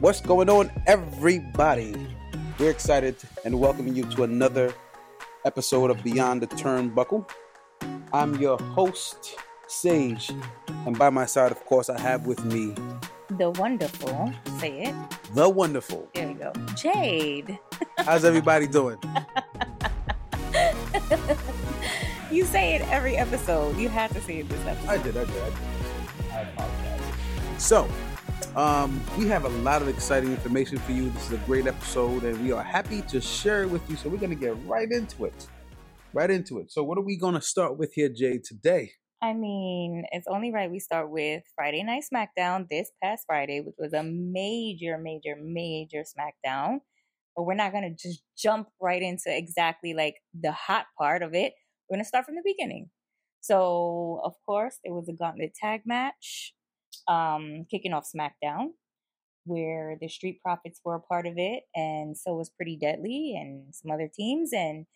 What's going on, everybody? We're excited and welcoming you to another episode of Beyond the Turnbuckle. I'm your host, Sage, and by my side, of course, I have with me The wonderful, say it. the wonderful. There you go. Jade. How's everybody doing? you say it every episode. You had to say it this episode. I did, I did, I did. I apologize. So, um, we have a lot of exciting information for you. This is a great episode, and we are happy to share it with you. So, we're going to get right into it. Right into it. So, what are we going to start with here, Jay, today? I mean, it's only right we start with Friday Night SmackDown this past Friday, which was a major, major, major SmackDown. But we're not going to just jump right into exactly like the hot part of it. We're going to start from the beginning. So, of course, it was a gauntlet tag match um, kicking off SmackDown where the Street Profits were a part of it, and so was Pretty Deadly and some other teams. And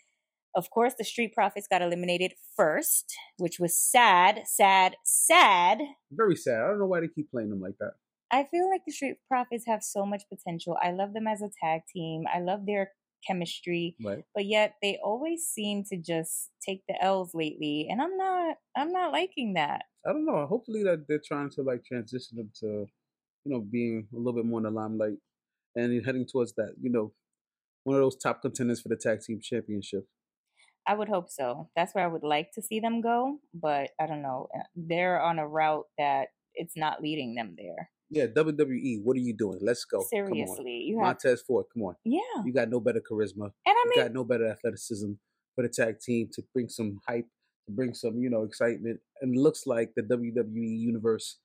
of course, the Street Profits got eliminated first, which was sad, sad, sad. Very sad. I don't know why they keep playing them like that. I feel like the Street Profits have so much potential. I love them as a tag team. I love their chemistry, Right. but yet they always seem to just take the L's lately, and I'm not I'm not liking that. I don't know. Hopefully that they're trying to like transition them to, you know, being a little bit more in the limelight and heading towards that, you know, one of those top contenders for the tag team championship. I would hope so. That's where I would like to see them go, but I don't know. Uh, They're on a route that it's not leading them there. Yeah, WWE, what are you doing? Let's go. Seriously, you Come on. have Montez Ford, come on. yeah, You got no better charisma. and I mean, You got no better athleticism for the tag team to bring some hype, to bring some, you know, excitement. And it looks like the WWE universe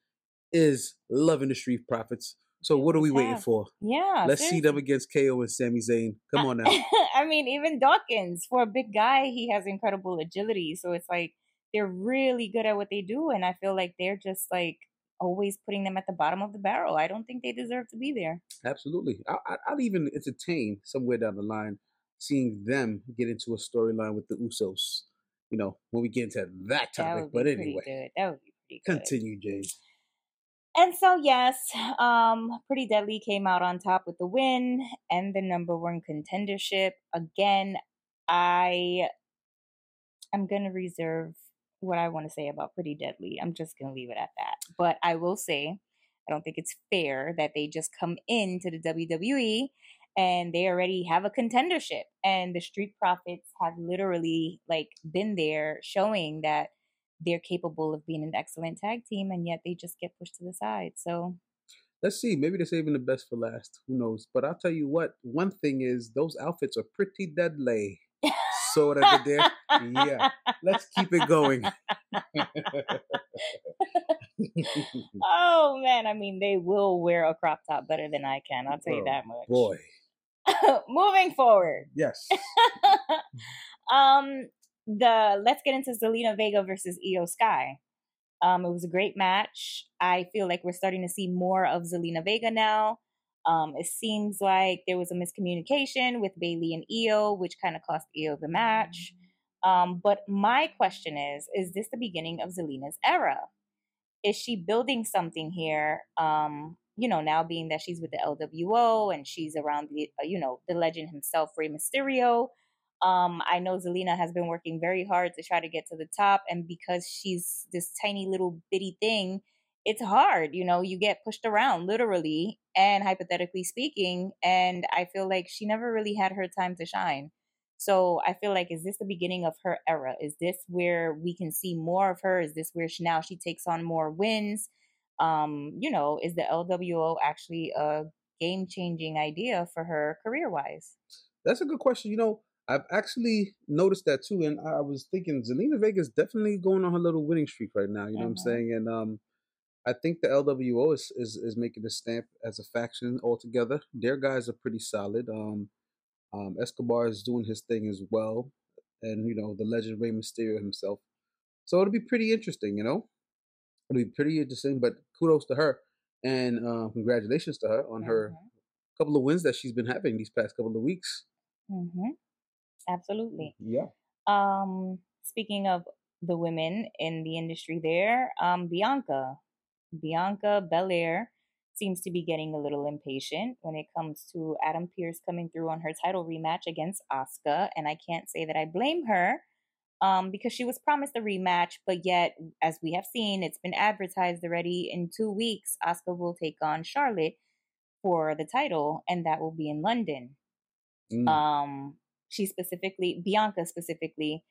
is loving the Street Profits. So what are we always waiting for? yeah. Let's see them against KO and Sami Zayn. Come on now. I mean, even Dawkins, for a big guy, he has incredible agility. So it's like they're really good at what they do. And I feel like they're just like always putting them at the bottom of the barrel. I don't think they deserve to be there. Absolutely. I, I, I'd even entertain somewhere down the line seeing them get into a storyline with the Usos. You know, when we get into that That topic. be But anyway. That would be pretty good. continue, Jade. And so yes, um, Pretty Deadly came out on top with the win and the number one contendership. Again, I I'm gonna reserve what I want to say about Pretty Deadly. I'm just gonna leave it at that. But I will say, I don't think it's fair that they just come into the WWE and they already have a contendership. And the Street Profits have literally like been there showing that they're capable of being an excellent tag team and yet they just get pushed to the side. So Let's see. Maybe they're saving the best for last. Who knows? But I'll tell you what. One thing is, those outfits are pretty deadly. So what I did there. Yeah. Let's keep it going. oh man, I mean they will wear a crop top better than I can. I'll tell you Oh, that much. Boy. Moving forward. Yes. um the let's get into Zelina Vega versus Iyo Sky. Um it was a great match. I feel like we're starting to see more of Zelina Vega now. Um it seems like there was a miscommunication with Bayley and Iyo, which kind of cost Iyo the match. Um but my question is is this the beginning of Zelina's era? Is she building something here? Um you know, now being that she's with the LWO and she's around the, uh, you know, the legend himself, Rey Mysterio. Um, I know Zelina has been working very hard to try to get to the top, and because she's this tiny little bitty thing, it's hard. You know, you get pushed around literally and hypothetically speaking, and I feel like she never really had her time to shine. So I feel like, is this the beginning of her era? Is this where we can see more of her? Is this where she, now she takes on more wins? Um, you know, is the LWO actually a game changing idea for her career wise? That's a good question. You know, I've actually noticed that too, and I was thinking Zelina Vega's definitely going on her little winning streak right now. You know what I'm Mhm. saying? And um, I think the LWO is, is is making a stamp as a faction altogether. Their guys are pretty solid. Um, um, Escobar is doing his thing as well, and you know the legend Rey Mysterio himself. So it'll be pretty interesting. You know, it'll be pretty interesting. But kudos to her, and uh, congratulations to her on her couple of wins that she's been having these past couple of weeks. Mm-hmm. Absolutely. Yeah. Um, speaking of the women in the industry there, um, Bianca, Bianca Belair seems to be getting a little impatient when it comes to Adam Pearce coming through on her title rematch against Asuka. And I can't say that I blame her um, because she was promised a rematch, but yet, as we have seen, it's been advertised already. In two weeks, Asuka will take on Charlotte for the title, and that will be in London. Mm. Um, she specifically, Bianca specifically,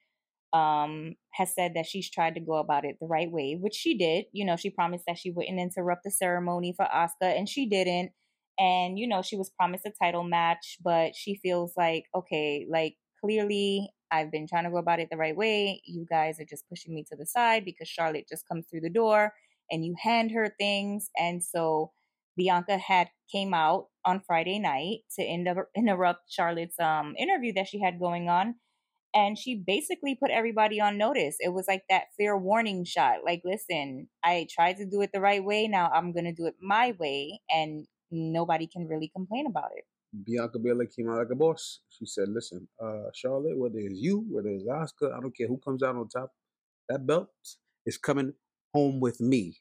um, has said that she's tried to go about it the right way, which she did. You know, she promised that she wouldn't interrupt the ceremony for Asuka, and she didn't. And you know, she was promised a title match, but she feels like, okay, like clearly I've been trying to go about it the right way. You guys are just pushing me to the side because Charlotte just comes through the door and you hand her things. And so Bianca had came out on Friday night to interrupt Charlotte's um, interview that she had going on and she basically put everybody on notice. It was like that fair warning shot. Like, listen, I tried to do it the right way. Now I'm going to do it my way. And nobody can really complain about it. Bianca Belair came out like a boss. She said, listen, uh, Charlotte, whether it's you, whether it's Asuka, I don't care who comes out on top, that belt is coming home with me.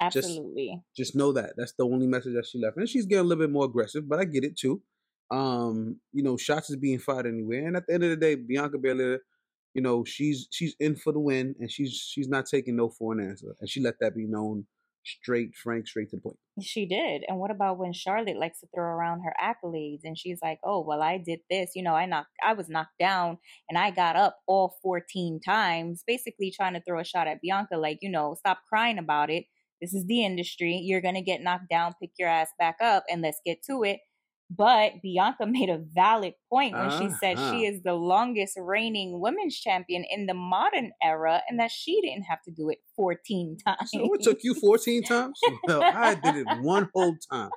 Absolutely. Just, just know that. That's the only message that she left. And she's getting a little bit more aggressive, but I get it too um, you know, shots is being fired anyway. And at the end of the day, Bianca Belair, you know, she's she's in for the win, and she's she's not taking no for an answer, and she let that be known straight, frank, straight to the point. She did. And what about when Charlotte likes to throw around her accolades and she's like, "Oh, well, I did this. You know, I knocked, I was knocked down, and I got up all 14 times." Basically, trying to throw a shot at Bianca, like, you know, stop crying about it. This is the industry. You're gonna get knocked down. Pick your ass back up, and let's get to it. But Bianca made a valid point when uh-huh. she said she uh-huh. is the longest reigning women's champion in the modern era and that she didn't have to do it 14 times. So it took you 14 times? Well, I did it one whole time.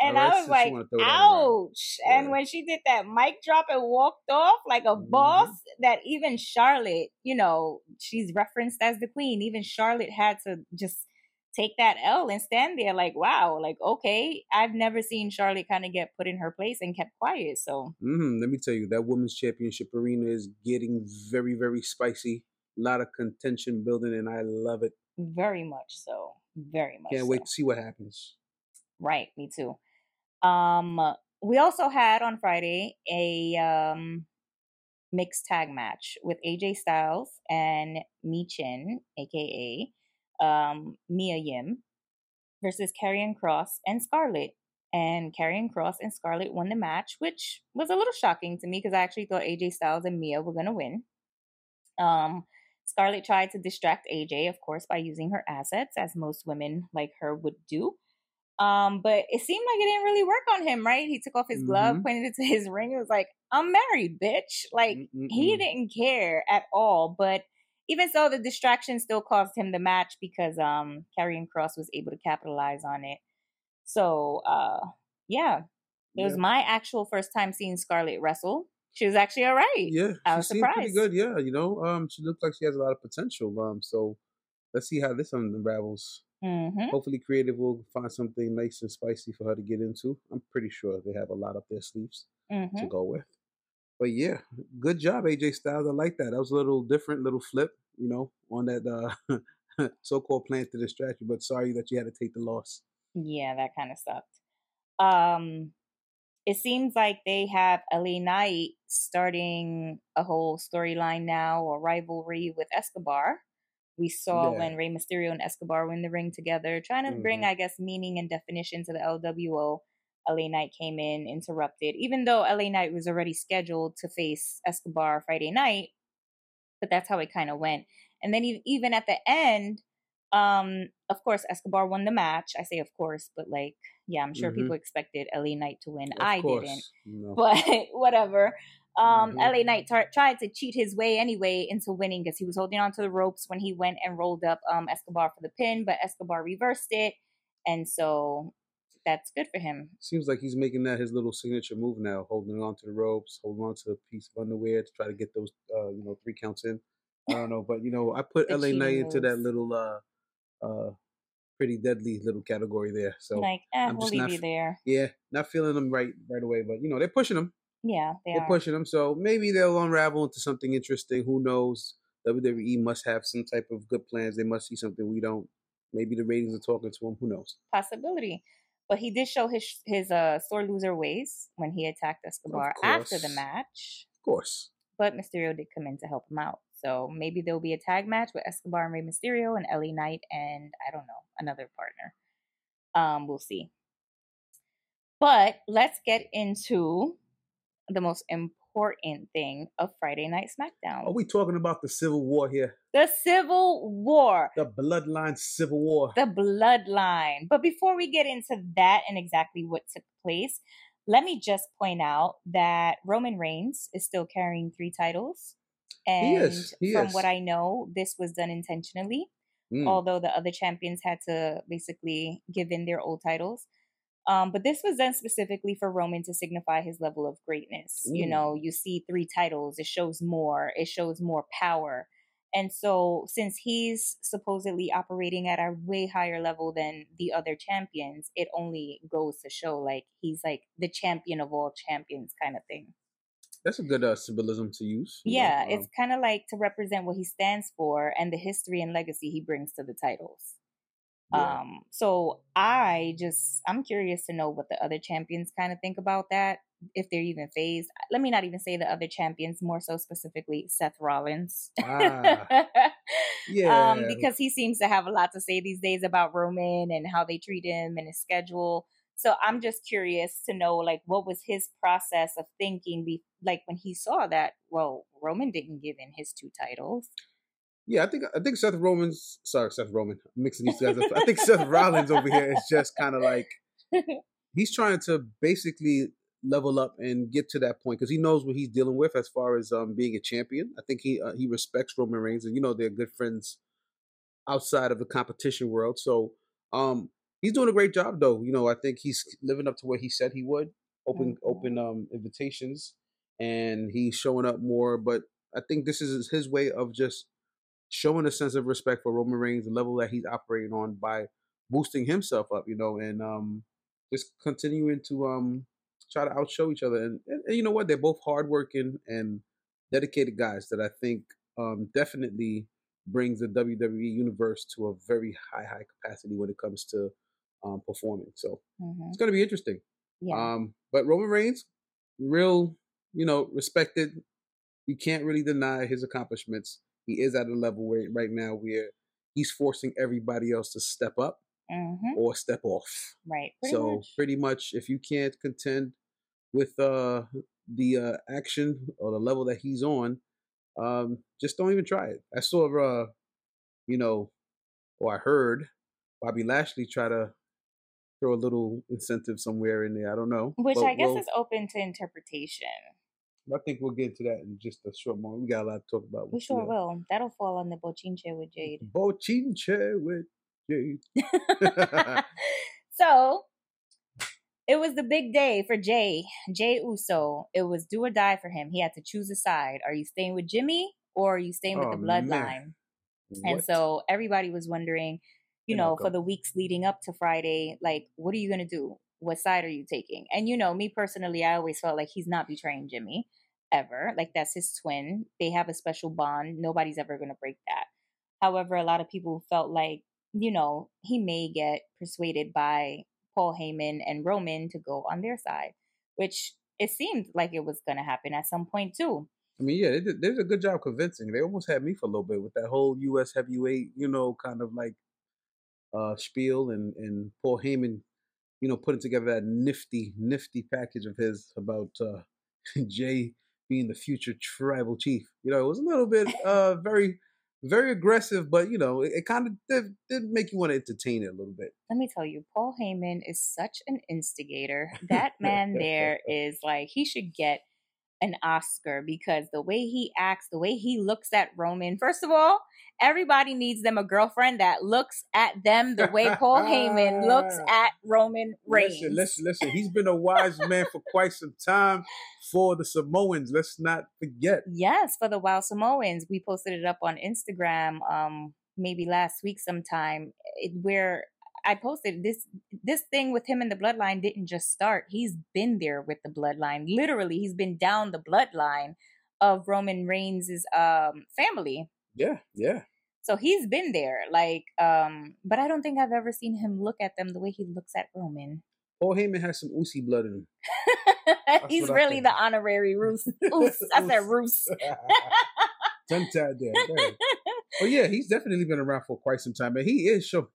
And right, I was like, ouch. Yeah. And when she did that mic drop and walked off like a mm-hmm. boss, that even Charlotte, you know, she's referenced as the queen, even Charlotte had to just take that L and stand there like, wow, like, okay, I've never seen Charlotte kind of get put in her place and kept quiet. So, mm-hmm. let me tell you, that women's championship arena is getting very, very spicy. A lot of contention building, and I love it. Very much so. Very much. Can't so. wait to see what happens. Right, me too. Um, we also had on Friday a um mixed tag match with AJ Styles and Michin, aka um, Mia Yim versus Karrion Kross and Scarlett. And Karrion Kross and Scarlett won the match, which was a little shocking to me because I actually thought AJ Styles and Mia were going to win. Um, Scarlett tried to distract AJ, of course, by using her assets, as most women like her would do. Um, but it seemed like it didn't really work on him, right? He took off his glove, mm-hmm. pointed it to his ring, and was like, I'm married, bitch. Like, Mm-mm-mm. he didn't care at all. But even so, the distraction still caused him the match because um Karrion Kross was able to capitalize on it. So uh yeah. It yeah. was my actual first time seeing Scarlett wrestle. She was actually all right. Yeah, I was surprised. Pretty good. Yeah, you know, um, she looks like she has a lot of potential. Um, so let's see how this unravels. Mm-hmm. Hopefully, creative will find something nice and spicy for her to get into. I'm pretty sure they have a lot up their sleeves mm-hmm. to go with. But yeah, good job, AJ Styles. I like that. That was a little different, little flip you know, on that uh, so-called plan to distract you. But sorry that you had to take the loss. Yeah, that kind of sucked. Um, it seems like they have LA Knight starting a whole storyline now or rivalry with Escobar. We saw yeah. when Rey Mysterio and Escobar were in the ring together, trying to mm-hmm. bring, I guess, meaning and definition to the LWO. LA Knight came in, interrupted, even though LA Knight was already scheduled to face Escobar Friday night but that's how it kind of went. And then even at the end, um, of course, Escobar won the match. I say of course, but like, yeah, I'm sure mm-hmm. people expected LA Knight to win. Of I course. didn't, no. but whatever. Um, mm-hmm. LA Knight tar- tried to cheat his way anyway into winning because he was holding on to the ropes when he went and rolled up um Escobar for the pin, but Escobar reversed it, and so that's good for him. Seems like he's making that his little signature move now, holding on to the ropes, holding on to a piece of underwear to try to get those, uh, you know, three counts in. I don't know, but you know, I put LA Knight into that little, uh, uh, pretty deadly little category there. So like, eh, I'm we'll leave you there. Yeah, not feeling them right right away, but you know, they're pushing them. Yeah, they are pushing them. So maybe they'll unravel into something interesting. Who knows? WWE must have some type of good plans. They must see something we don't. Maybe the ratings are talking to them. Who knows? Possibility. But he did show his his uh sore loser ways when he attacked Escobar after the match. Of course. But Mysterio did come in to help him out. So maybe there'll be a tag match with Escobar and Rey Mysterio and LA Knight and I don't know, another partner. Um, we'll see. But let's get into the most important thing of Friday Night SmackDown. Are we talking about the Civil War here? The Civil War. The Bloodline Civil War. The Bloodline. But before we get into that and exactly what took place, let me just point out that Roman Reigns is still carrying three titles. And he is. He from is. what I know, this was done intentionally, Mm. although the other champions had to basically give in their old titles. Um, but this was done specifically for Roman to signify his level of greatness. You know, you see three titles, it shows more, it shows more power. And so, since he's supposedly operating at a way higher level than the other champions, it only goes to show like he's like the champion of all champions kind of thing. That's a good uh, symbolism to use. you know, Yeah, um, it's kind of like to represent what he stands for and the history and legacy he brings to the titles. Yeah. Um, so I just I'm curious to know what the other champions kind of think about that, if they're even phased. Let me not even say the other champions, more so specifically Seth Rollins. Ah, yeah. um, because he seems to have a lot to say these days about Roman and how they treat him and his schedule. So I'm just curious to know, like, what was his process of thinking, be- like when he saw that? Well, Roman didn't give in his two titles. Yeah, I think I think Seth Roman's sorry, Seth Roman. I'm mixing these guys up. I think Seth Rollins over here is just kind of like he's trying to basically level up and get to that point because he knows what he's dealing with as far as um being a champion. I think he uh, he respects Roman Reigns and you know they're good friends outside of the competition world. So um he's doing a great job though. You know, I think he's living up to what he said he would. Open Mhm. open um invitations and he's showing up more, but I think this is his way of just showing a sense of respect for Roman Reigns, the level that he's operating on by boosting himself up, you know, and um just continuing to um try to outshow each other. And, and, and you know what? They're both hardworking and dedicated guys that I think um definitely brings the WWE universe to a very high, high capacity when it comes to um performing. So Mhm. it's gonna be interesting. Yeah. Um, but Roman Reigns, real, you know, respected. You can't really deny his accomplishments. He is at a level where right now where he's forcing everybody else to step up hmm or step off. Right. Pretty so much. pretty much, if you can't contend with uh the uh action or the level that he's on, um, just don't even try it. I saw uh, you know, or I heard Bobby Lashley try to throw a little incentive somewhere in there. I don't know. Which But I guess we'll- is open to interpretation. I think we'll get into that in just a short moment. We got a lot to talk about. We sure you know, will. That'll fall on the bochinche with Jade. Bochinche with Jade. so it was the big day for Jay, Jay Uso. It was do or die for him. He had to choose a side. Are you staying with Jimmy or are you staying with Oh, the bloodline? And so everybody was wondering, you know, for the weeks leading up to Friday, like, what are you going to do? What side are you taking? And, you know, me personally, I always felt like he's not betraying Jimmy ever. Like, that's his twin. They have a special bond. Nobody's ever going to break that. However, a lot of people felt like, you know, he may get persuaded by Paul Heyman and Roman to go on their side, which it seemed like it was going to happen at some point, too. I mean, yeah, they did, they did a good job convincing. They almost had me for a little bit with that whole U.S. heavyweight, you know, kind of like uh spiel and and Paul Heyman, you know, putting together that nifty, nifty package of his about uh Jay being the future tribal chief. You know, it was a little bit uh very, very aggressive, but you know, it, it kind of did, did make you want to entertain it a little bit. let me tell you, Paul Heyman is such an instigator. That man there is like, he should get an Oscar because the way he acts, the way he looks at Roman, first of all, everybody needs them a girlfriend that looks at them the way Paul Heyman looks at Roman Reigns. Listen, listen, listen. He's been a wise man for quite some time for the Samoans. Let's not forget. Yes, for the Wild Samoans. We posted it up on Instagram um maybe last week sometime it, where I posted this this thing with him and the bloodline didn't just start. He's been there with the bloodline. Literally, he's been down the bloodline of Roman Reigns' um family. Yeah, yeah. So he's been there. Like um but I don't think I've ever seen him look at them the way he looks at Roman. Paul Heyman has some Usi blood in him. He's really the honorary Roos. Oos. I said Roos. Tongue tied there. But yeah, he's definitely been around for quite some time, and he is showing.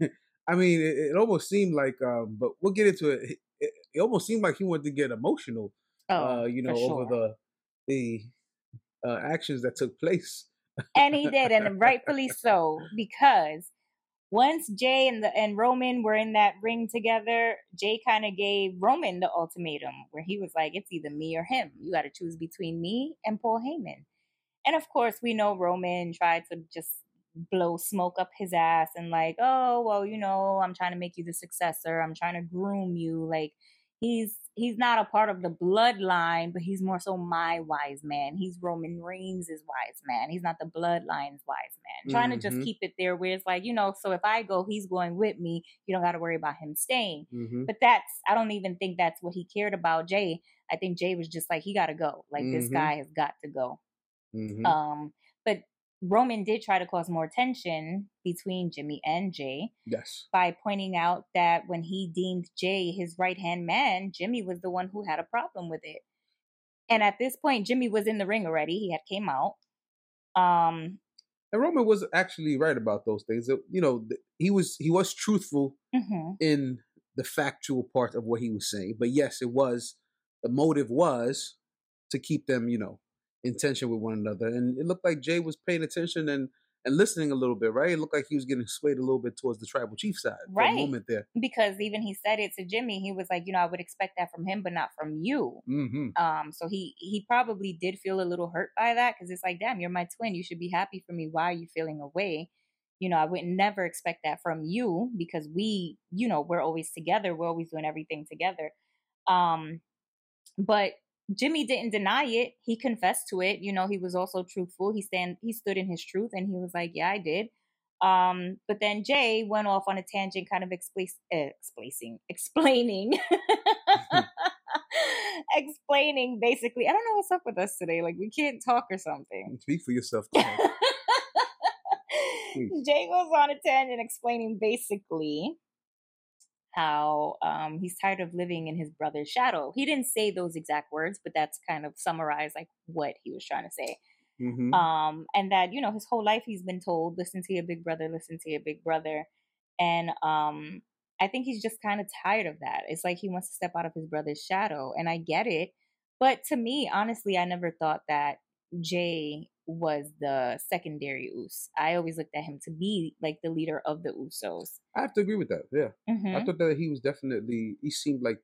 I mean, it, it almost seemed like, um, but we'll get into it. it. It almost seemed like he wanted to get emotional, Oh, uh, you know, over the the uh, actions that took place. and he did, and rightfully so, because once Jay and the and Roman were in that ring together, Jay kind of gave Roman the ultimatum where he was like, "It's either me or him. You got to choose between me and Paul Heyman." And of course, we know Roman tried to just blow smoke up his ass and like, "Oh, well, you know, I'm trying to make you the successor. I'm trying to groom you." Like he's he's not a part of the bloodline, but he's more so my wise man. He's Roman Reigns' wise man. He's not the bloodline's wise man. Trying to just Mhm. keep it there where it's like, you know, so if I go, he's going with me. You don't got to worry about him staying. hmm But that's I don't even think that's what he cared about Jay. I think Jay was just like, he got to go. Like this Mhm. guy has got to go. hmm Um, Roman did try to cause more tension between Jimmy and Jay yes. by pointing out that when he deemed Jay his right hand man, Jimmy was the one who had a problem with it. And at this point, Jimmy was in the ring already. He had came out. Um, And Roman was actually right about those things. That, You know, he was he was truthful mhm, in the factual part of what he was saying. But yes, it was the motive was to keep them, you know, in tension with one another. And it looked like Jay was paying attention and and listening a little bit, right? It looked like he was getting swayed a little bit towards the tribal chief side for Right. a moment there. because even he said it to Jimmy. He was like, you know, I would expect that from him, but not from you. Mm-hmm. Um, so he he probably did feel a little hurt by that because it's like, damn, you're my twin. You should be happy for me. Why are you feeling away? You know, I would never expect that from you because we, you know, we're always together. We're always doing everything together. Um, but Jimmy didn't deny it. He confessed to it. You know, he was also truthful. He stand he stood in his truth and he was like, "Yeah, I did." Um, but then Jay went off on a tangent, kind of expla- uh, explaining, explaining, explaining basically. I don't know what's up with us today. Like we can't talk or something. Speak for yourself. Jay goes on a tangent explaining basically how um, he's tired of living in his brother's shadow. He didn't say those exact words, but that's kind of summarized like what he was trying to say. hmm Um, and that you know his whole life he's been told, "Listen to your big brother, listen to your big brother," and um, I think he's just kind of tired of that. It's like he wants to step out of his brother's shadow, and I get it. But to me, honestly, I never thought that Jay was the secondary Us. I always looked at him to be like the leader of the Usos. I have to agree with that. Yeah. I hmm thought that he was definitely. He seemed like,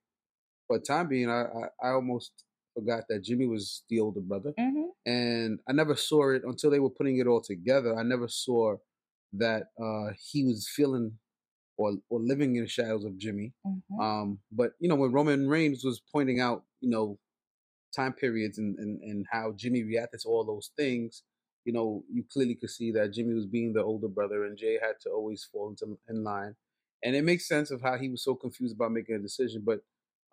for the time being, I, I I almost forgot that Jimmy was the older brother, hmm and I never saw it until they were putting it all together. I never saw that uh he was feeling or or living in the shadows of Jimmy. hmm Um, but you know when Roman Reigns was pointing out, you know, time periods and and, and how Jimmy reacted to all those things. You know, you clearly could see that Jimmy was being the older brother, and Jay had to always fall into in line. And it makes sense of how he was so confused about making a decision. But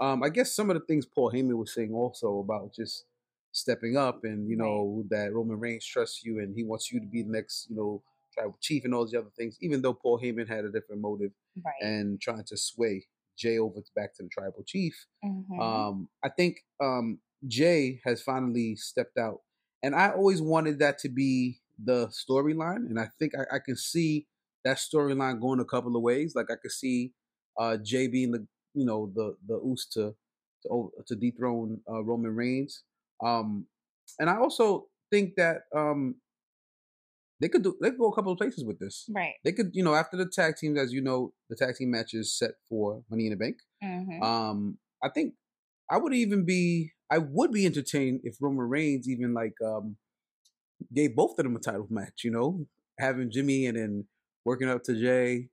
um, I guess some of the things Paul Heyman was saying also about just stepping up, and you know that Roman Reigns trusts you, and he wants you to be the next, you know, tribal chief, and all these other things. Even though Paul Heyman had a different motive Right. and trying to sway Jay over back to the tribal chief. hmm Um, I think um, Jay has finally stepped out, and I always wanted that to be the storyline, and I think I, I can see that storyline going a couple of ways. Like I could see uh, Jay being the you know the the Us to to, to dethrone uh, Roman Reigns, um, and I also think that um, they could do they could go a couple of places with this. right. They could, you know, after the tag teams, as you know, the tag team match is set for Money in the Bank. hmm Um, I think I would even be, I would be entertained if Roman Reigns even like um gave both of them a title match. You know, having Jimmy and then working up to Jay.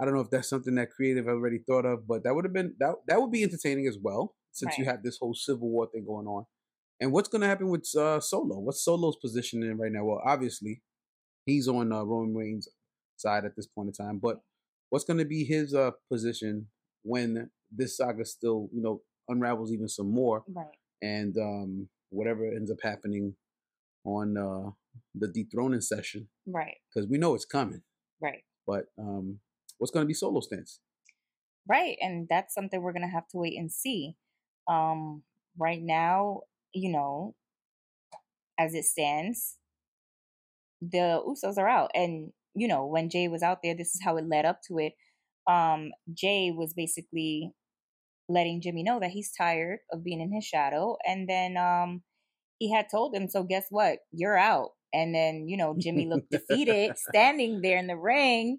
I don't know if that's something that creative already thought of, but that would have been that that would be entertaining as well, since you Right. have this whole civil war thing going on. And what's going to happen with uh, Solo? What's Solo's position in right now? Well, obviously, he's on uh, Roman Reigns' side at this point in time. But what's going to be his uh, position when this saga still, you know, unravels even some more, Right. And um, whatever ends up happening on uh, the dethroning session, Right. because we know it's coming. Right. But um, what's going to be Solo stance? Right, and that's something we're gonna have to wait and see. Um, right now, you know, as it stands, the Usos are out, and you know when Jay was out there, this is how it led up to it. Um, Jay was basically letting Jimmy know that he's tired of being in his shadow, and then um, he had told him, "So guess what? You're out." And then you know Jimmy looked defeated, standing there in the ring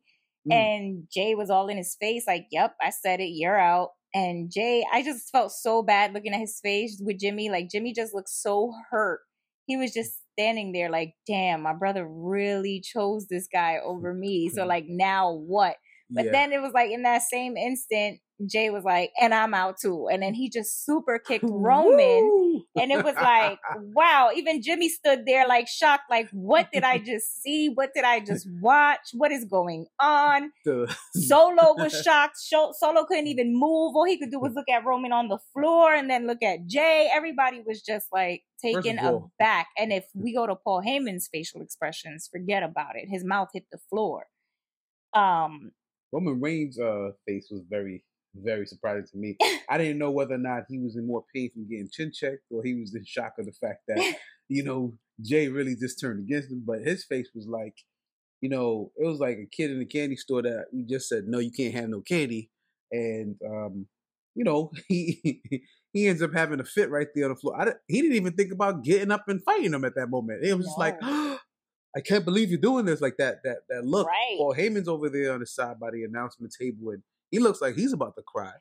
Mm. And Jay was all in his face, like, Yep, I said it, you're out. And Jay, I just felt so bad looking at his face with Jimmy. Like, Jimmy just looked so hurt. He was just standing there, like, Damn, my brother really chose this guy over me. So, like, now what? But yeah. then it was like in that same instant, Jay was like, and I'm out too. And then he just super kicked Roman. and it was like, wow. Even Jimmy stood there like shocked, like, what did I just see? What did I just watch? What is going on? Solo was shocked. Solo couldn't even move. All he could do was look at Roman on the floor and then look at Jay. Everybody was just like taken aback. And if we go to Paul Heyman's facial expressions, forget about it. His mouth hit the floor. Um, Roman Reigns' uh, face was very very surprising to me. I didn't know whether or not he was in more pain from getting chin checked or he was in shock of the fact that, you know, Jay really just turned against him. But his face was like, you know, it was like a kid in a candy store that we just said, no, you can't have no candy. And, um, you know, he he ends up having a fit right there on the floor. I, he didn't even think about getting up and fighting him at that moment. It was no. just like, oh, I can't believe you're doing this like that. That that look. Right. Paul Heyman's over there on the side by the announcement table, and he looks like he's about to cry.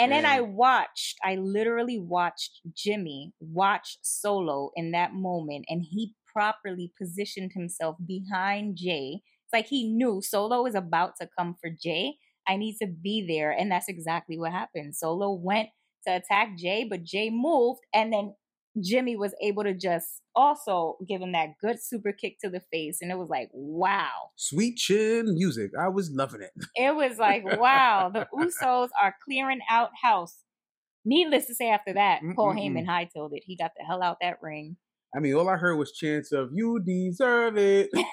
And, then I watched, I literally watched Jimmy watch Solo in that moment, and he properly positioned himself behind Jay. It's like he knew Solo is about to come for Jay. I need to be there. And that's exactly what happened. Solo went to attack Jay, but Jay moved, and then Jimmy was able to just also give him that good super kick to the face. And it was like, wow. Sweet chin music. I was loving it. It was like, wow, the Usos are clearing out house. Needless to say, after that, Mm-mm-mm. Paul Heyman hightailed it. He got the hell out that ring. I mean, all I heard was chants of "You deserve it." it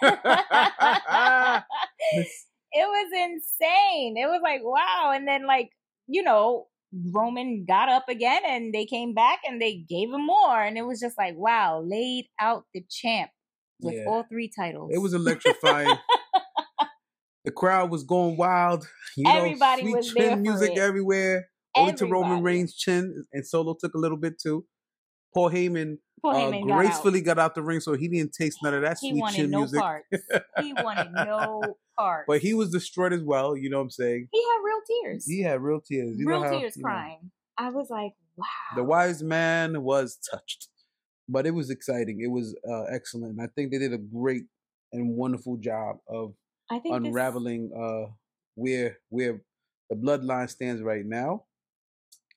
was insane. It was like wow, and then like you know, Roman got up again and they came back and they gave him more. And it was just like, wow, laid out the champ with yeah. all three titles. It was electrifying. the crowd was going wild. You Everybody know, was there music it. everywhere. Only to Roman Reigns' chin, and Solo took a little bit too. Paul Heyman, Paul uh, uh, gracefully got out. got out. the ring, so he didn't taste none of that he sweet chin no music. Parts. he wanted no part. But he was destroyed as well. You know what I'm saying? He had real tears. He had real tears. You real how, tears crying. Know, I was like, wow. The wise man was touched, but it was exciting. It was uh, excellent. I think they did a great and wonderful job of unraveling this... uh, where where the bloodline stands right now.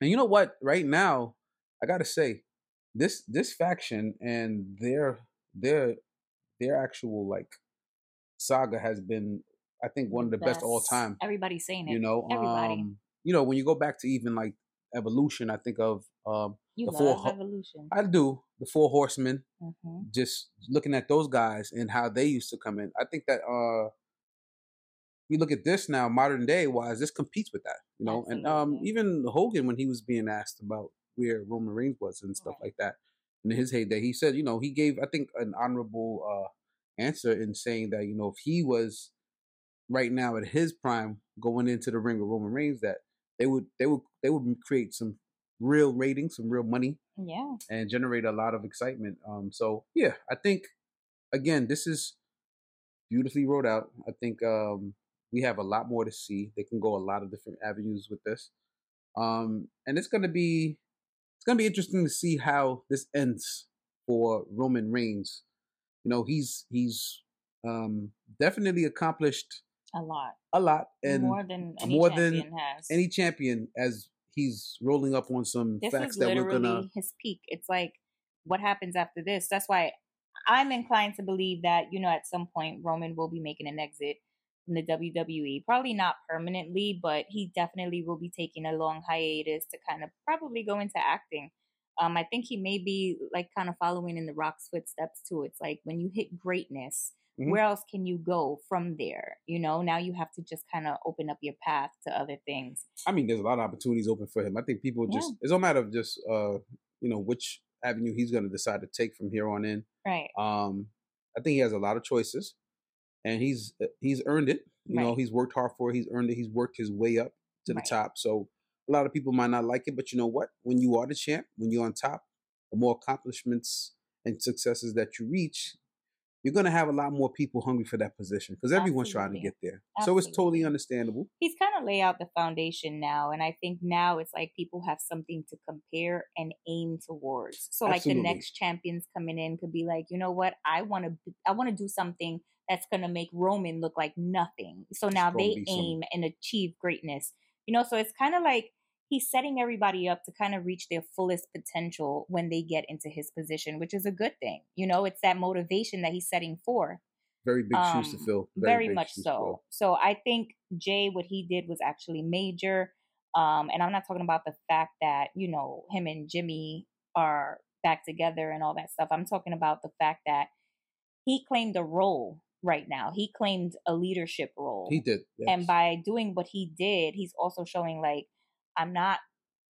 And you know what? Right now, I gotta say, this this faction and their their their actual like saga has been, I think, one of the best, best all time. Everybody's saying it. You know, everybody. Um, you know, when you go back to even like evolution, I think of um, you the love four, evolution. I do the four horsemen. Mm-hmm. Just looking at those guys and how they used to come in, I think that uh, you look at this now, modern day wise, this competes with that. You know, Absolutely. and um, even Hogan when he was being asked about where Roman Reigns was and stuff right. like that in his heyday, he said, you know, he gave I think an honorable uh, answer in saying that you know if he was right now at his prime going into the ring with Roman Reigns, that they would they would they would create some real ratings, some real money, yeah, and generate a lot of excitement. Um, so yeah, I think again this is beautifully wrote out. I think um we have a lot more to see. They can go a lot of different avenues with this, um, and it's gonna be it's gonna be interesting to see how this ends for Roman Reigns you know he's he's um, definitely accomplished a lot, a lot, and more than any more than has. any champion as he's rolling up on some this facts that we're gonna. His peak. It's like what happens after this. That's why I'm inclined to believe that you know at some point Roman will be making an exit from the WWE. Probably not permanently, but he definitely will be taking a long hiatus to kind of probably go into acting um, I think he may be like kind of following in the Rock's footsteps too. It's like when you hit greatness, mm-hmm. where else can you go from there? You know, now you have to just kind of open up your path to other things. I mean, there's a lot of opportunities open for him. I think people just yeah. it's a matter of just uh, you know, which avenue he's going to decide to take from here on in. Right. Um, I think he has a lot of choices, and he's uh, he's earned it. You right. know, he's worked hard for it. He's earned it. He's worked his way up to the right. top. So a lot of people might not like it, but you know what? When you are the champ, when you're on top, the more accomplishments and successes that you reach, you're going to have a lot more people hungry for that position because everyone's Absolutely. trying to get there. Absolutely. So it's totally understandable. He's kind of lay out the foundation now, and I think now it's like people have something to compare and aim towards. So like the next champions coming in could be like, you know what, I want to, I want to do something that's going to make Roman look like nothing. So now they aim some... and achieve greatness. You know, so it's kind of like he's setting everybody up to kind of reach their fullest potential when they get into his position, which is a good thing. You know, it's that motivation that he's setting for. Very big um, shoes to um, fill. Very, very much so. So I think Jay, what he did was actually major. Um, and I'm not talking about the fact that, you know, him and Jimmy are back together and all that stuff. I'm talking about the fact that he claimed a role right now. He claimed a leadership role. He did. Yes. And by doing what he did, he's also showing like I'm not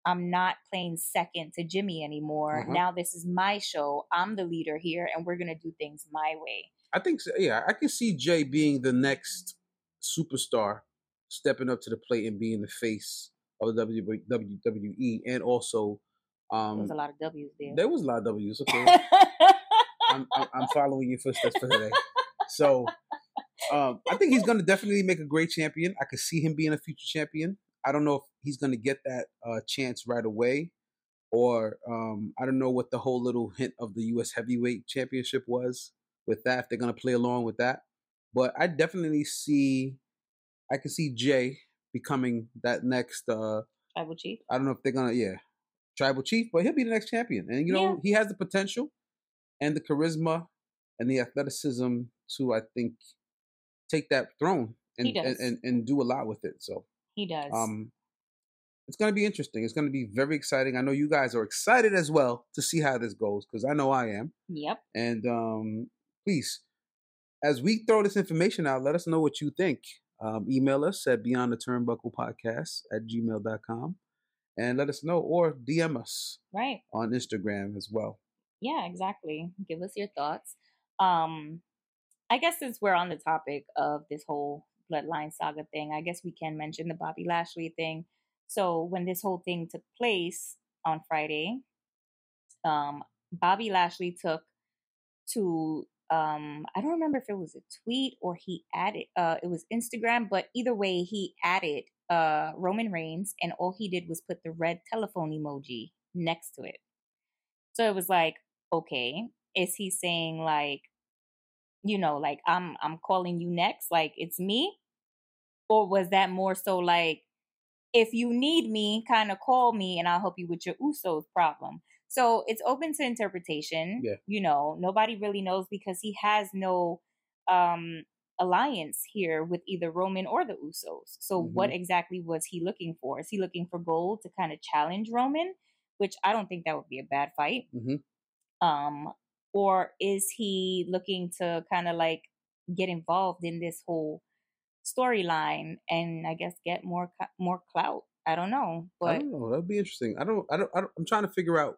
I'm not playing second to Jimmy anymore. Uh-huh. Now this is my show. I'm the leader here and we're going to do things my way. I think so. Yeah, I can see Jay being the next superstar stepping up to the plate and being the face of the WWE and also um, there was a lot of W's there. There was a lot of W's. Okay, I'm, I'm, following your footsteps for today. So um, I think he's going to definitely make a great champion. I could see him being a future champion. I don't know if he's going to get that uh, chance right away, or um, I don't know what the whole little hint of the U.S. Heavyweight Championship was with that. If they're going to play along with that, but I definitely see, I can see Jay becoming that next uh, tribal chief. I don't know if they're gonna, yeah, tribal chief, but he'll be the next champion, and you know yeah. he has the potential and the charisma and the athleticism to, I think, take that throne and, and, and, and do a lot with it. So he does. Um, it's going to be interesting. It's going to be very exciting. I know you guys are excited as well to see how this goes because I know I am. Yep. And um, please, as we throw this information out, let us know what you think. Um, email us at beyond the turnbuckle podcast at gmail.com and let us know or DM us right on Instagram as well. Yeah, exactly. Give us your thoughts. Um, I guess since we're on the topic of this whole bloodline saga thing, I guess we can mention the Bobby Lashley thing. So when this whole thing took place on Friday, um, Bobby Lashley took to um, I don't remember if it was a tweet or he added uh, it was Instagram, but either way he added uh, Roman Reigns and all he did was put the red telephone emoji next to it. So it was like, okay, is he saying like you know, like I'm I'm calling you next, like it's me? Or was that more so like if you need me, kind of call me and I'll help you with your Usos problem. So it's open to interpretation. Yeah. You know, nobody really knows because he has no um alliance here with either Roman or the Usos. So mm-hmm. what exactly was he looking for? Is he looking for gold to kind of challenge Roman? Which I don't think that would be a bad fight. Mm-hmm. Um, or is he looking to kind of like get involved in this whole storyline and I guess get more more clout? I don't know, but I don't know. That'd be interesting. I don't. I don't. I don't I'm trying to figure out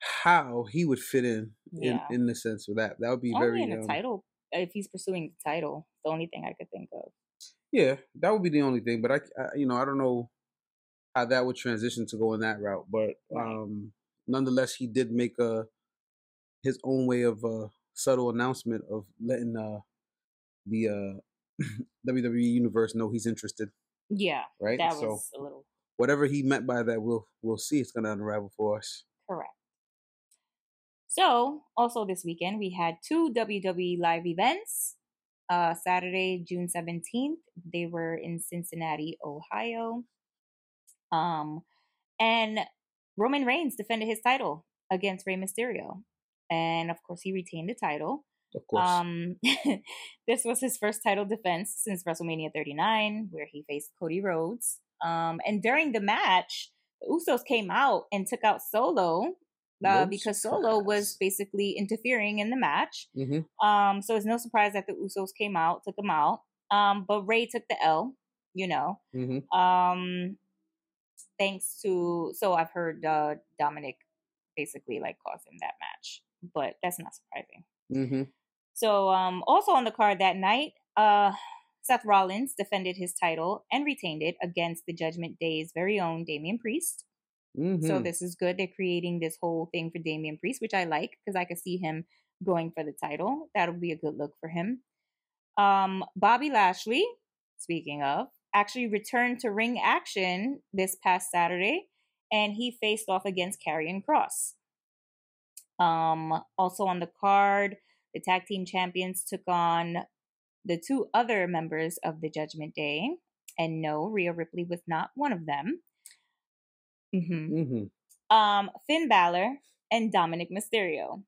how he would fit in yeah. in, in the sense of that. That would be Only very in a um, title. If he's pursuing the title, the only thing I could think of. Yeah, that would be the only thing. But I, I you know, I don't know how that would transition to go in that route. But um nonetheless, he did make a his own way of uh, subtle announcement of letting uh, the uh, WWE universe know he's interested. Yeah, right. That so was a little. Whatever he meant by that, we'll we'll see. It's gonna unravel for us. Correct. So, also this weekend we had two WWE live events. Uh, Saturday, June seventeenth, they were in Cincinnati, Ohio. Um, and Roman Reigns defended his title against Rey Mysterio and of course he retained the title. Of course. Um, this was his first title defense since WrestleMania 39, where he faced Cody Rhodes. Um, and during the match, the Usos came out and took out Solo, uh, because Solo was basically interfering in the match. Mm-hmm. Um, so it's no surprise that the Usos came out, took him out. Um, but Rey took the L, you know. Mm-hmm. Um, thanks to so I've heard uh, Dominik basically like caused him that match, but that's not surprising. Mm-hmm. So um, also on the card that night, uh, Seth Rollins defended his title and retained it against the Judgment Day's very own Damian Priest. Mm-hmm. So this is good. They're creating this whole thing for Damian Priest, which I like because I could see him going for the title. That'll be a good look for him. Um, Bobby Lashley, speaking of, actually returned to ring action this past Saturday, and he faced off against Karrion Kross. Um, also on the card, the tag team champions took on the two other members of the Judgment Day, and no, Rhea Ripley was not one of them. hmm mm-hmm. um, Finn Balor and Dominik Mysterio.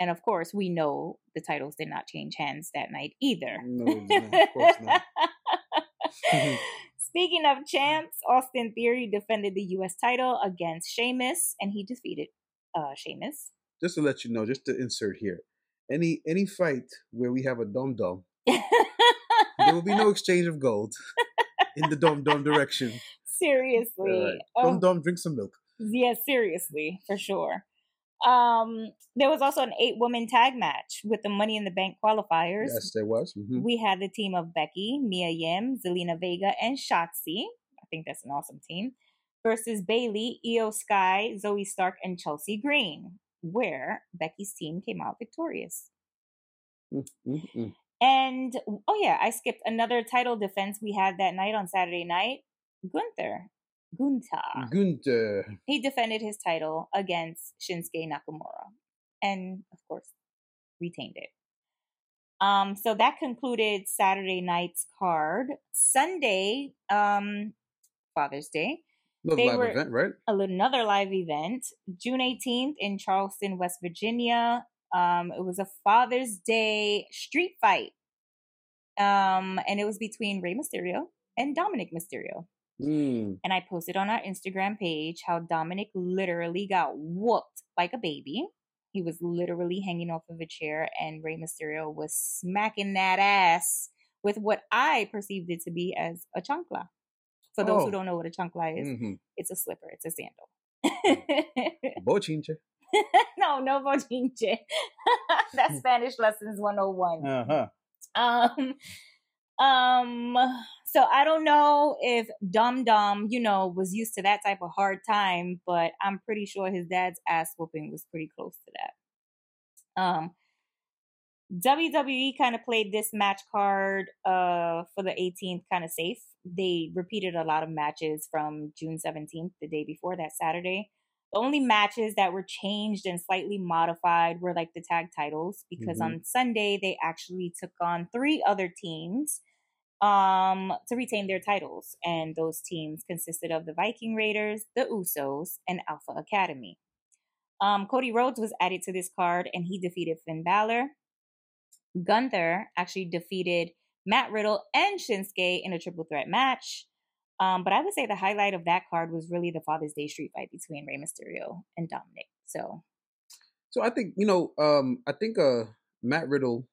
And of course, we know the titles did not change hands that night either. No, not. Of course not. Speaking of champs, Austin Theory defended the U.S. title against Sheamus, and he defeated uh, Sheamus. Just to let you know, just to insert here, any any fight where we have a dom dom, there will be no exchange of gold in the dom dom direction. seriously. Dom Oh, dom, drink some milk. yeah, seriously, for sure. Um, there was also an eight woman tag match with the Money in the Bank qualifiers. Yes, there was. hmm We had the team of Becky, Mia Yim, Zelina Vega, and Shotzi. I think that's an awesome team. Versus Bayley, Iyo Sky, Zoey Stark, and Chelsea Green, where Becky's team came out victorious. Mm-hmm. And oh yeah, I skipped another title defense we had that night on Saturday night. Gunther. Gunther. Gunther. He defended his title against Shinsuke Nakamura. And of course, retained it. Um, so that concluded Saturday night's card. Sunday, um, Father's Day, No They live were- event, right? a another live event, June 18th in Charleston, West Virginia. Um, it was a Father's Day street fight. Um, and it was between Rey Mysterio and Dominik Mysterio. Mm. And I posted on our Instagram page how Dominik literally got whooped like a baby. He was literally hanging off of a chair, and Rey Mysterio was smacking that ass with what I perceived it to be as a chancla. For those Oh. who don't know what a chancla is, Mm-hmm. it's a slipper, it's a sandal. Bochinche. no, no bochinche. That's Spanish lessons 101. Uh-huh. Um, um, so I don't know if Dum Dum, you know, was used to that type of hard time, but I'm pretty sure his dad's ass whooping was pretty close to that. Um, WWE kind of played this match card uh for the 18th kind of safe. They repeated a lot of matches from June 17th, the day before that Saturday. The only matches that were changed and slightly modified were like the tag titles because Mhm. on Sunday they actually took on three other teams um to retain their titles and those teams consisted of the Viking Raiders, the Usos, and Alpha Academy. Um Cody Rhodes was added to this card and he defeated Finn Balor. Gunther actually defeated Matt Riddle and Shinsuke in a triple threat match. Um, but I would say the highlight of that card was really the Father's Day street fight between Rey Mysterio and Dominik. So So I think you know, um, I think uh, Matt Riddle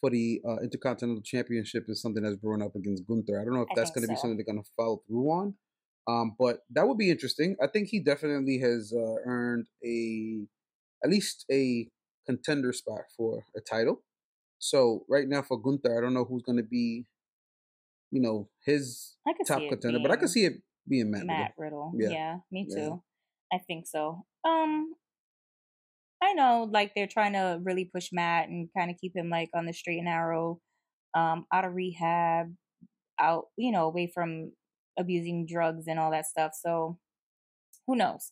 for the uh, Intercontinental Championship is something that's brewing up against Gunther. I don't know if I that's going to be something they're going to follow through on, um, but that would be interesting. I think he definitely has uh, earned a at least a contender spot for a title. So right now for Gunther, I don't know who's going to be, you know, his I could top contender, but I could see it being Matt. Matt Riddle. Yeah. Yeah. me Yeah. too. I think so. Um I know like they're trying to really push Matt and kind of keep him like on the straight and narrow, um, out of rehab, out, you know, away from abusing drugs and all that stuff. So who knows?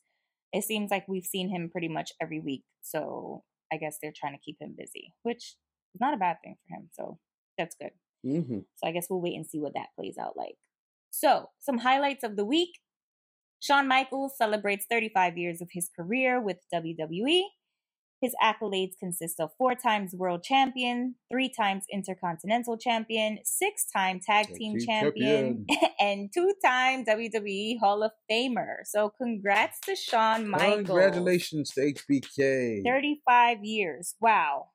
It seems like we've seen him pretty much every week. So I guess they're trying to keep him busy, which is not a bad thing for him. So that's good. hmm So I guess we'll wait and see what that plays out like. So, some highlights of the week. Shawn Michaels celebrates 35 years of his career with WWE. His accolades consist of four times world champion, three times intercontinental champion, six time tag team champion, champion, and two time WWE Hall of Famer. So congrats to Shawn Michaels. Congratulations to HBK. 35 years. Wow.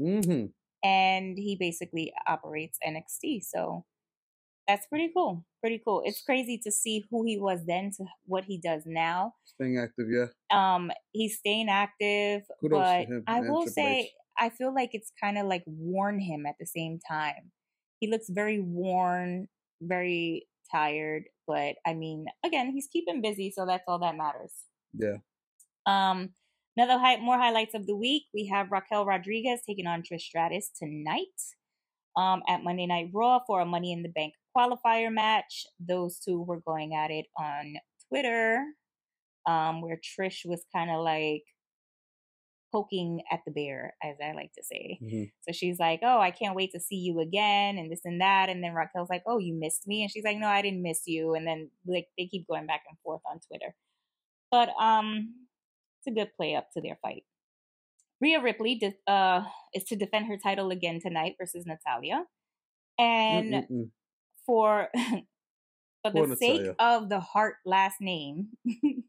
Mm-hmm. And he basically operates NXT. So that's pretty cool. Pretty cool. It's crazy to see who he was then to what he does now. Staying active, yeah. Um, he's staying active, Kudos but I will say. I feel like it's kind of like worn him at the same time. He looks very worn, very tired, but I mean, again, he's keeping busy, so that's all that matters. Yeah. Um, another high, more highlights of the week. We have Raquel Rodriguez taking on Trish Stratus tonight um, at Monday Night Raw for a Money in the Bank qualifier match. Those two were going at it on Twitter, um, where Trish was kind of like poking at the bear, as I like to say. Mm-hmm. So she's like, "Oh, I can't wait to see you again," and this and that. And then Raquel's like, "Oh, you missed me," and she's like, "No, I didn't miss you." And then like they keep going back and forth on Twitter. But um, it's a good play up to their fight. Rhea Ripley uh, is to defend her title again tonight versus Natalya. And Mm-mm-mm. for for the sake of the Hart last name,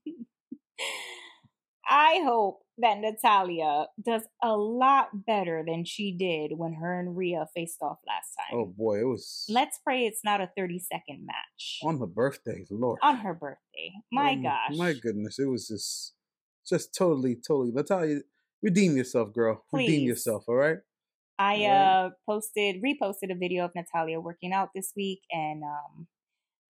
I hope that Natalya does a lot better than she did when her and Rhea faced off last time. Oh boy, it was. Let's pray it's not a 30 second match. On her birthday, Lord. On her birthday. My oh, gosh. My goodness, it was just just totally, totally. Natalya, redeem yourself, girl. Please. Redeem yourself, all right? I uh posted reposted a video of Natalya working out this week and um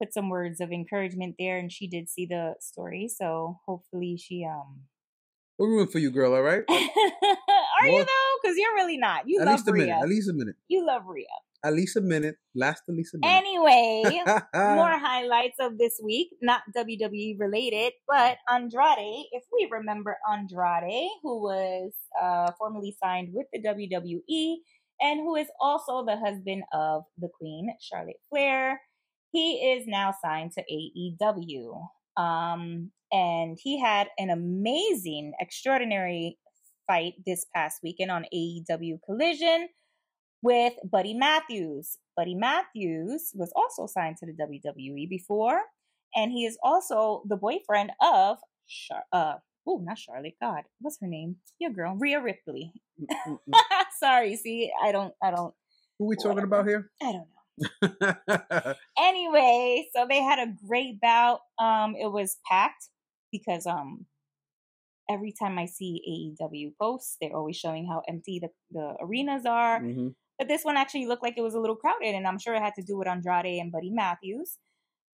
put some words of encouragement there and she did see the story, so hopefully she um We're rooting for you, girl, all right? Are More, you though? Because you're really not. You at love least a Rhea. minute. At least a minute. You love Rhea at least a minute. Last at least a minute. Anyway, more highlights of this week, not WWE related, but Andrade. If we remember Andrade, who was uh, formerly signed with the WWE and who is also the husband of the Queen, Charlotte Flair, he is now signed to AEW. Um, and he had an amazing, extraordinary fight this past weekend on AEW Collision with Buddy Matthews. Buddy Matthews was also signed to the WWE before, and he is also the boyfriend of Char- uh oh not Charlotte. God, what's her name? Your girl, Rhea Ripley. Sorry, see, I don't, I don't. Who we talking about here? I don't know. anyway, so they had a great bout. Um, it was packed because um every time I see AEW posts, they're always showing how empty the, the arenas are. Mm-hmm. But this one actually looked like it was a little crowded, and I'm sure it had to do with Andrade and Buddy Matthews.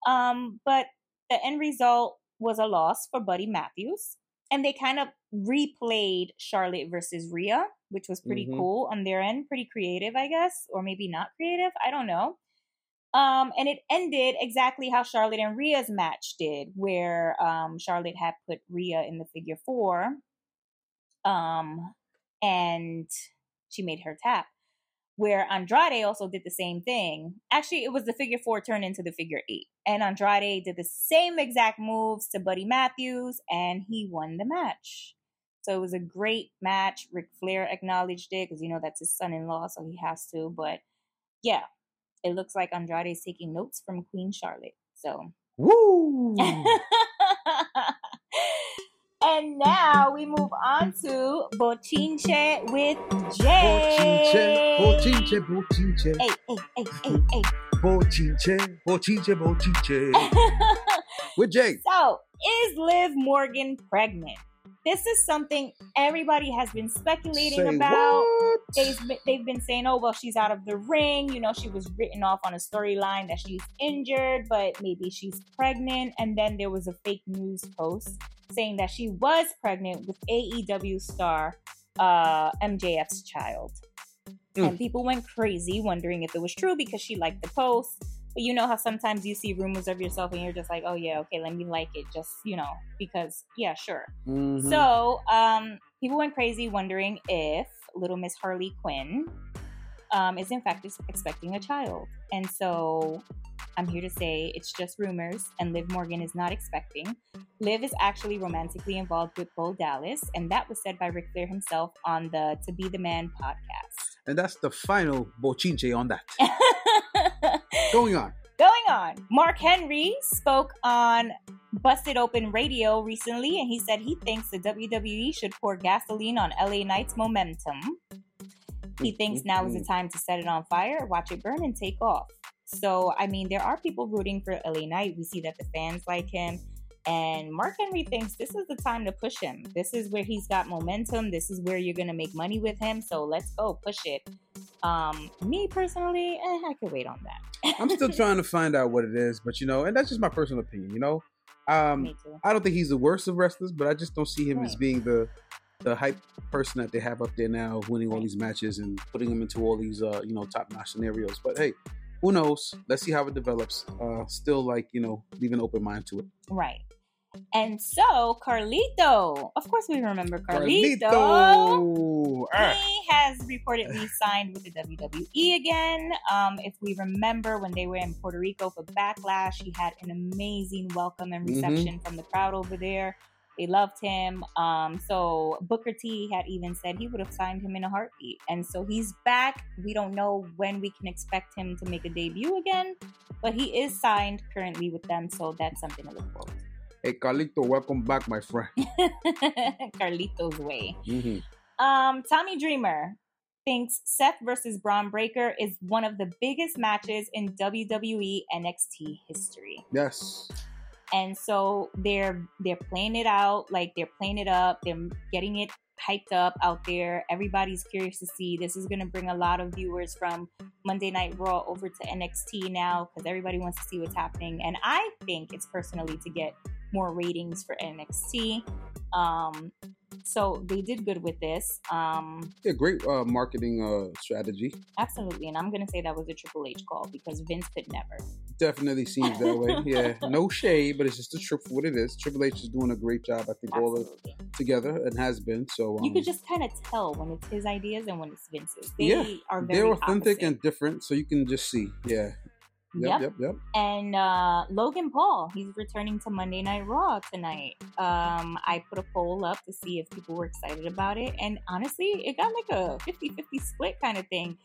Um, but the end result was a loss for Buddy Matthews. And they kind of replayed Charlotte versus Rhea, which was pretty mm-hmm. cool on their end. Pretty creative, I guess, or maybe not creative. I don't know. Um, and it ended exactly how Charlotte and Rhea's match did, where um, Charlotte had put Rhea in the figure four, um, and she made her tap where Andrade also did the same thing. Actually, it was the figure four turned into the figure eight. And Andrade did the same exact moves to Buddy Matthews, and he won the match. So it was a great match. Ric Flair acknowledged it because, you know, that's his son in law, so he has to. But yeah, it looks like Andrade is taking notes from Queen Charlotte. So. Woo! And now we move on to Bochinche with Jade. Bochinche, bochinche, bochinche. Hey, hey, hey, hey, hey. Bochinche, bochinche, bochinche. with Jade. So, is Liv Morgan pregnant? This is something everybody has been speculating Say about. They've, they've been saying, oh, well, she's out of the ring. You know, she was written off on a storyline that she's injured, but maybe she's pregnant. And then there was a fake news post saying that she was pregnant with AEW star uh, MJF's child. Mm. And people went crazy wondering if it was true because she liked the post. But you know how sometimes you see rumors of yourself and you're just like, oh yeah, okay, let me like it, just you know, because yeah, sure. Mm-hmm. So um, people went crazy wondering if Little Miss Harley Quinn um, is in fact expecting a child, and so I'm here to say it's just rumors, and Liv Morgan is not expecting. Liv is actually romantically involved with Bo Dallas, and that was said by Ric Flair himself on the To Be the Man podcast. And that's the final bochinche on that. Going on. Going on. Mark Henry spoke on Busted Open Radio recently, and he said he thinks the WWE should pour gasoline on LA Knight's momentum. He thinks now is the mm-hmm. time to set it on fire, watch it burn, and take off. So, I mean, there are people rooting for LA Knight. We see that the fans like him. And Mark Henry thinks this is the time to push him. This is where he's got momentum. This is where you're going to make money with him. So let's go, push it. Um, me personally, eh, I could wait on that. I'm still trying to find out what it is, but you know, and that's just my personal opinion, you know. Um, I don't think he's the worst of wrestlers, but I just don't see him as being the the hype person that they have up there now, winning all these matches and putting him into all these uh, you know top notch scenarios. But hey, who knows? Let's see how it develops. Uh, still like you know, leave an open mind to it. Right. And so, Carlito, of course, we remember Carlito. Carlito! Ah. He has reportedly signed with the WWE again. Um, if we remember when they were in Puerto Rico for Backlash, he had an amazing welcome and Mhm. reception from the crowd over there. They loved him. Um, so Booker T had even said he would have signed him in a heartbeat. And so he's back. We don't know when we can expect him to make a debut again, but he is signed currently with them. So that's something to look forward to. Hey, Carlito, welcome back, my friend. Carlito's way. Mhm. Um, Tommy Dreamer thinks Seth versus Bron Breakker is one of the biggest matches in WWE NXT history. Yes. And so they're they're playing it out, like they're playing it up, they're getting it hyped up out there. Everybody's curious to see. This is going to bring a lot of viewers from Monday Night Raw over to NXT now because everybody wants to see what's happening. And I think it's personally to get more ratings for NXT. Um, so they did good with this. Um, Yeah, great uh, marketing uh, strategy. absolutely. And I'm going to say that was a Triple H call because Vince could never. Definitely seems that way. Yeah, no shade, but it's just the truth for what it is. Triple H is doing a great job, I think, all of together and has been. So um, you could just kind of tell when it's his ideas and when it's Vince's. They Yeah, are very they're authentic opposite. and different, so you can just see. Yeah. Yep, Yep. yep. And uh, Logan Paul, he's returning to Monday Night Raw tonight. Um, I put a poll up to see if people were excited about it. And honestly, it got like a 50 50 split kind of thing.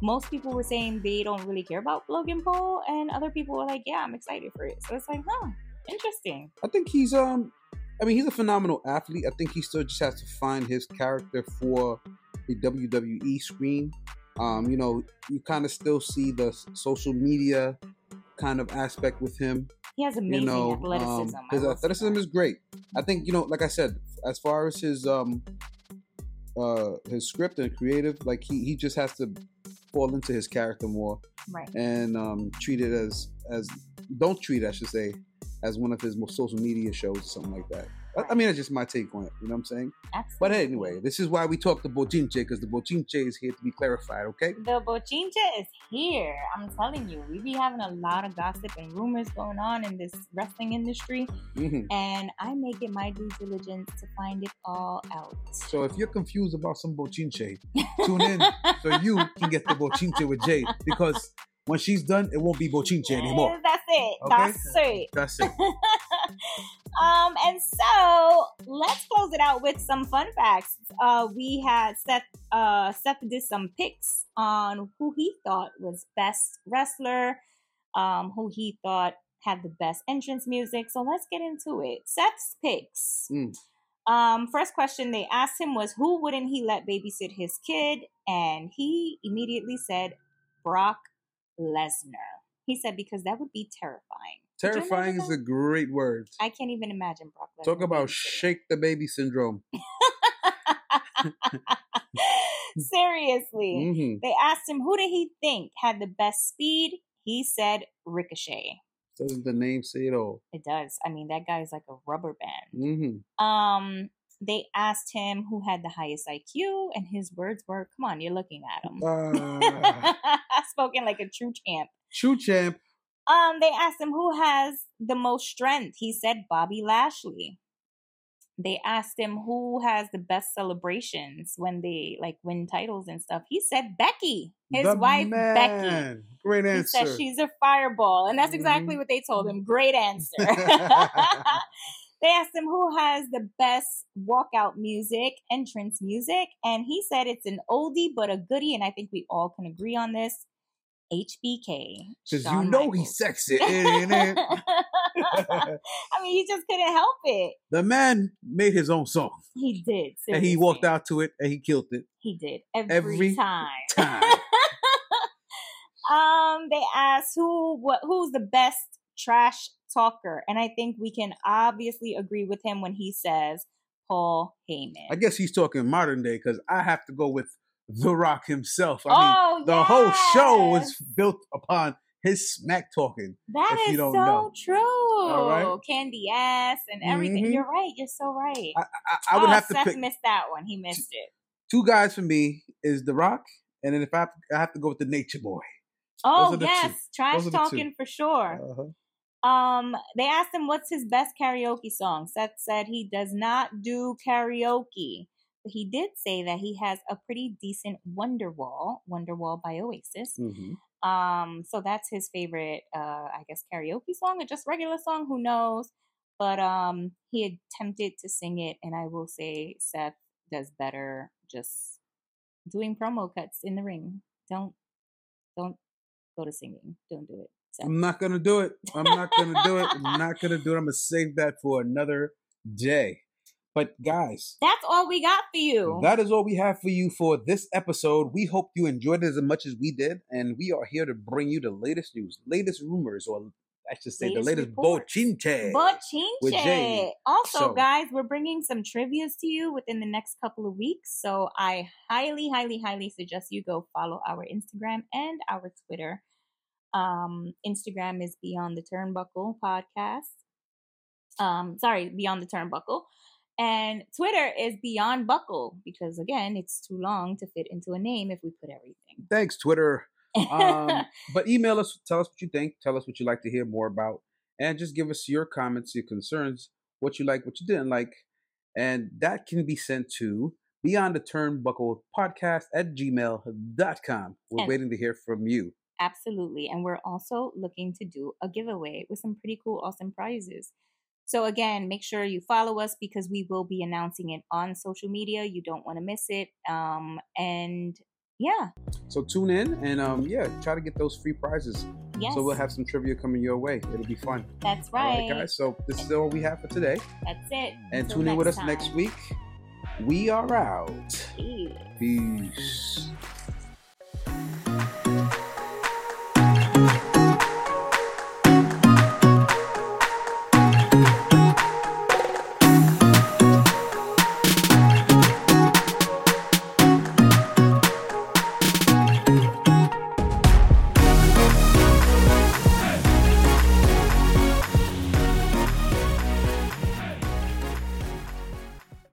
Most people were saying they don't really care about Logan Paul, and other people were like, yeah, I'm excited for it. So it's like, huh, interesting. I think he's um I mean he's a phenomenal athlete. I think he still just has to find his character for the WWE screen. Um, you know, you kind of still see the social media kind of aspect with him. He has amazing you know, athleticism. um, his athleticism is great. I think you know, like I said, as far as his um uh his script and creative, like he he just has to fall into his character more right. and um treat it as as don't treat I should say as one of his most social media shows or something like that. I, I mean, that's just my take on it. You know what I'm saying? Absolutely. But anyway, this is why we talk the bochinche because the bochinche is here to be clarified. Okay? The bochinche is here. I'm telling you, we be having a lot of gossip and rumors going on in this wrestling industry, hmm and I make it my due diligence to find it all out. So if you're confused about some bochinche, tune in so you can get the bochinche with Jade because when she's done, it won't be bochinche anymore. That's it. Okay. That's it. That's it. um, and so let's close it out with some fun facts. Uh, we had Seth. Uh, Seth did some picks on who he thought was best wrestler, um, who he thought had the best entrance music. So let's get into it. Seth's picks. Mm. Um, first question they asked him was, "Who wouldn't he let babysit his kid?" And he immediately said, "Brock Lesnar." He said because that would be terrifying. Terrifying is a great word. I can't even imagine Brock Lesnar. Talk about shake the baby syndrome. Seriously. hmm They asked him who did he think had the best speed. He said Ricochet. Doesn't the name say it all? It does. I mean, that guy is like a rubber band. hmm Um, they asked him who had the highest IQ, and his words were, "Come on, you're looking at him." Uh, Spoken like a true champ. true champ. Um, they asked him who has the most strength. He said Bobby Lashley. they asked him who has the best celebrations when they like win titles and stuff. He said Becky, his The wife man. Becky. Great answer. He said she's a fireball, and that's exactly Mhm. what they told him. Great answer. they asked him who has the best walkout music, entrance music, and he said it's an oldie but a goodie, and I think we all can agree on this. HBK. Because you know Michaels. he's sexy, ain't it? I mean, he just couldn't help it. the man made his own song. He did, And he walked out to it and he killed it. He did every, every time. Time. um, they asked who what who's the best trash talker, and I think we can obviously agree with him when he says Paul Heyman. I guess he's talking modern day because I have to go with The Rock himself. I oh, mean, the whole show was built upon his smack talking. That don't so know. true. right? Candy ass and everything. Mhm. You're right. You're so right. I, I, I would oh, have to Seth pick missed that one. He missed it. two guys for me is The Rock, and then if I have, I have to go with the Nature Boy. Oh the two. yes, trash talking for sure. Uh-huh. Um, they asked him what's his best karaoke song. Seth said he does not do karaoke, but he did say that he has a pretty decent Wonderwall, Wonderwall by Oasis. Mhm. Um, so that's his favorite, uh, I guess, karaoke song or just regular song. Who knows? But um, he attempted to sing it, and I will say Seth does better just doing promo cuts in the ring. Don't, don't go to singing. Don't do it. Seth. I'm not gonna do it. I'm not gonna do it. I'm not gonna do it. I'm gonna save that for another day. But guys, That's all we got for you. that is all we have for you for this episode. We hope you enjoyed it as much as we did, and we are here to bring you the latest news, latest rumors, or I should say Latest the latest reports. bochinche. Bochinche. Also, So- guys, we're bringing some trivias to you within the next couple of weeks. So I highly, highly, highly suggest you go follow our Instagram and our Twitter. Um, Instagram is Beyond the Turnbuckle Podcast. Um, sorry, Beyond the Turnbuckle. And Twitter is Beyond Buckle because again, it's too long to fit into a name if we put everything. Thanks, Twitter. Um, but email us, tell us what you think, tell us what you'd like to hear more about, and just give us your comments, your concerns, what you like, what you didn't like. And that can be sent to Beyond the Turnbuckle Podcast at gmail.com. We're And- waiting to hear from you. Absolutely. And we're also looking to do a giveaway with some pretty cool, awesome prizes. So, again, make sure you follow us because we will be announcing it on social media. You don't want to miss it. Um, and yeah, So tune in and um, yeah, try to get those free prizes. yes, So we'll have some trivia coming your way. It'll be fun. that's All right. right, guys. So this is all we have for today. That's it. And Until tune in with us time. next week. We are out. Peace. Peace.